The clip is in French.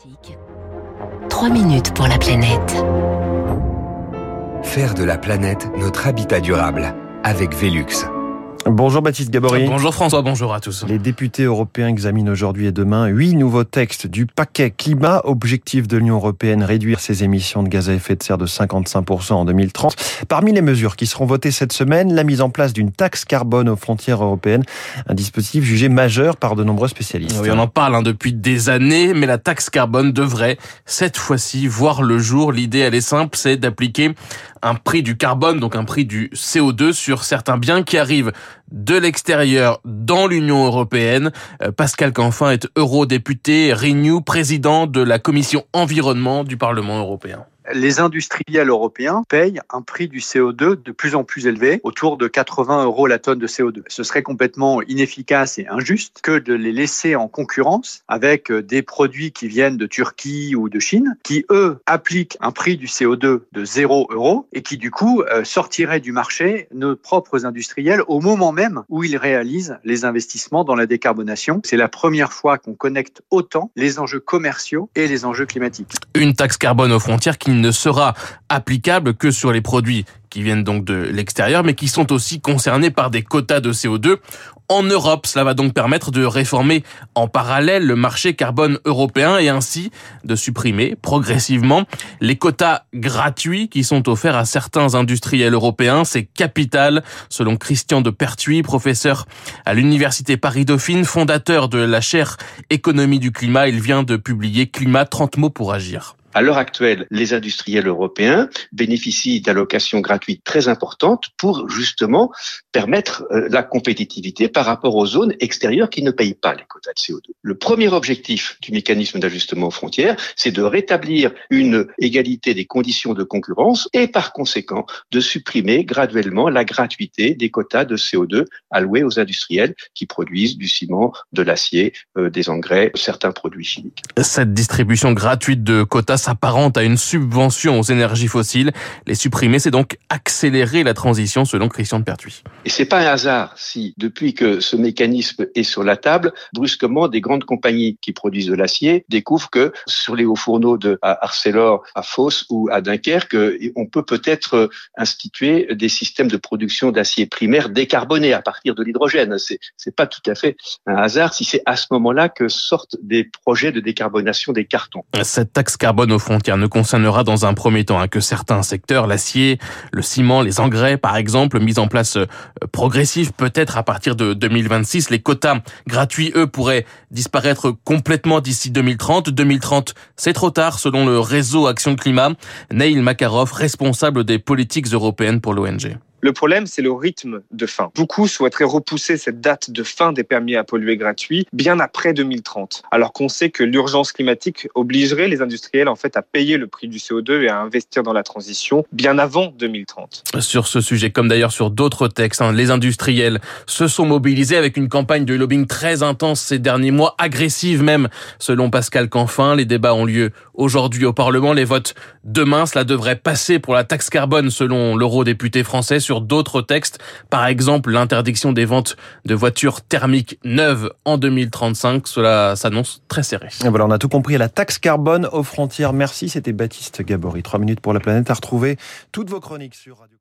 Classique. 3 minutes pour la planète. Faire de la planète notre habitat durable avec Velux. Bonjour Baptiste Gabory. Bonjour François, bonjour à tous. Les députés européens examinent aujourd'hui et demain huit nouveaux textes du paquet climat. Objectif de l'Union européenne, réduire ses émissions de gaz à effet de serre de 55% en 2030. Parmi les mesures qui seront votées cette semaine, la mise en place d'une taxe carbone aux frontières européennes, un dispositif jugé majeur par de nombreux spécialistes. Oui, on en parle hein, depuis des années, mais la taxe carbone devrait cette fois-ci voir le jour. L'idée, elle est simple, c'est d'appliquer un prix du carbone, donc un prix du CO2 sur certains biens qui arrivent de l'extérieur dans l'Union européenne. Euh, Pascal Canfin est eurodéputé Renew, président de la commission environnement du Parlement européen les industriels européens payent un prix du CO2 de plus en plus élevé, autour de 80 euros la tonne de CO2. Ce serait complètement inefficace et injuste que de les laisser en concurrence avec des produits qui viennent de Turquie ou de Chine, qui eux appliquent un prix du CO2 de 0 euros et qui du coup euh, sortiraient du marché nos propres industriels au moment même où ils réalisent les investissements dans la décarbonation. C'est la première fois qu'on connecte autant les enjeux commerciaux et les enjeux climatiques. Une taxe carbone aux frontières qui ne sera applicable que sur les produits qui viennent donc de l'extérieur, mais qui sont aussi concernés par des quotas de CO2 en Europe. Cela va donc permettre de réformer en parallèle le marché carbone européen et ainsi de supprimer progressivement les quotas gratuits qui sont offerts à certains industriels européens. C'est capital, selon Christian de Pertuis, professeur à l'Université Paris-Dauphine, fondateur de la chaire économie du climat. Il vient de publier Climat 30 mots pour agir. À l'heure actuelle, les industriels européens bénéficient d'allocations gratuites très importantes pour justement permettre euh, la compétitivité par rapport aux zones extérieures qui ne payent pas les quotas de CO2. Le premier objectif du mécanisme d'ajustement aux frontières, c'est de rétablir une égalité des conditions de concurrence et par conséquent de supprimer graduellement la gratuité des quotas de CO2 alloués aux industriels qui produisent du ciment, de l'acier, euh, des engrais, certains produits chimiques. Cette distribution gratuite de quotas s'apparente à une subvention aux énergies fossiles. Les supprimer, c'est donc accélérer la transition selon Christian de Pertuis. Et c'est pas un hasard si, depuis que ce mécanisme est sur la table, brusquement, des grandes compagnies qui produisent de l'acier découvrent que sur les hauts fourneaux de à Arcelor, à Fos ou à Dunkerque, on peut peut-être instituer des systèmes de production d'acier primaire décarbonés à partir de l'hydrogène. C'est, c'est pas tout à fait un hasard si c'est à ce moment-là que sortent des projets de décarbonation des cartons. Cette taxe carbone nos frontières ne concernera dans un premier temps hein, que certains secteurs, l'acier, le ciment, les engrais par exemple, mis en place euh, progressif peut-être à partir de 2026. Les quotas gratuits, eux, pourraient disparaître complètement d'ici 2030. 2030, c'est trop tard selon le réseau Action Climat. Neil Makarov, responsable des politiques européennes pour l'ONG. Le problème, c'est le rythme de fin. Beaucoup souhaiteraient repousser cette date de fin des permis à polluer gratuits bien après 2030, alors qu'on sait que l'urgence climatique obligerait les industriels en fait à payer le prix du CO2 et à investir dans la transition bien avant 2030. Sur ce sujet, comme d'ailleurs sur d'autres textes, hein, les industriels se sont mobilisés avec une campagne de lobbying très intense ces derniers mois, agressive même, selon Pascal Canfin. Les débats ont lieu aujourd'hui au Parlement, les votes demain. Cela devrait passer pour la taxe carbone selon l'eurodéputé français d'autres textes, par exemple l'interdiction des ventes de voitures thermiques neuves en 2035. Cela s'annonce très serré. Et voilà, on a tout compris la taxe carbone aux frontières. Merci, c'était Baptiste Gabory. Trois minutes pour la planète à retrouver toutes vos chroniques sur Radio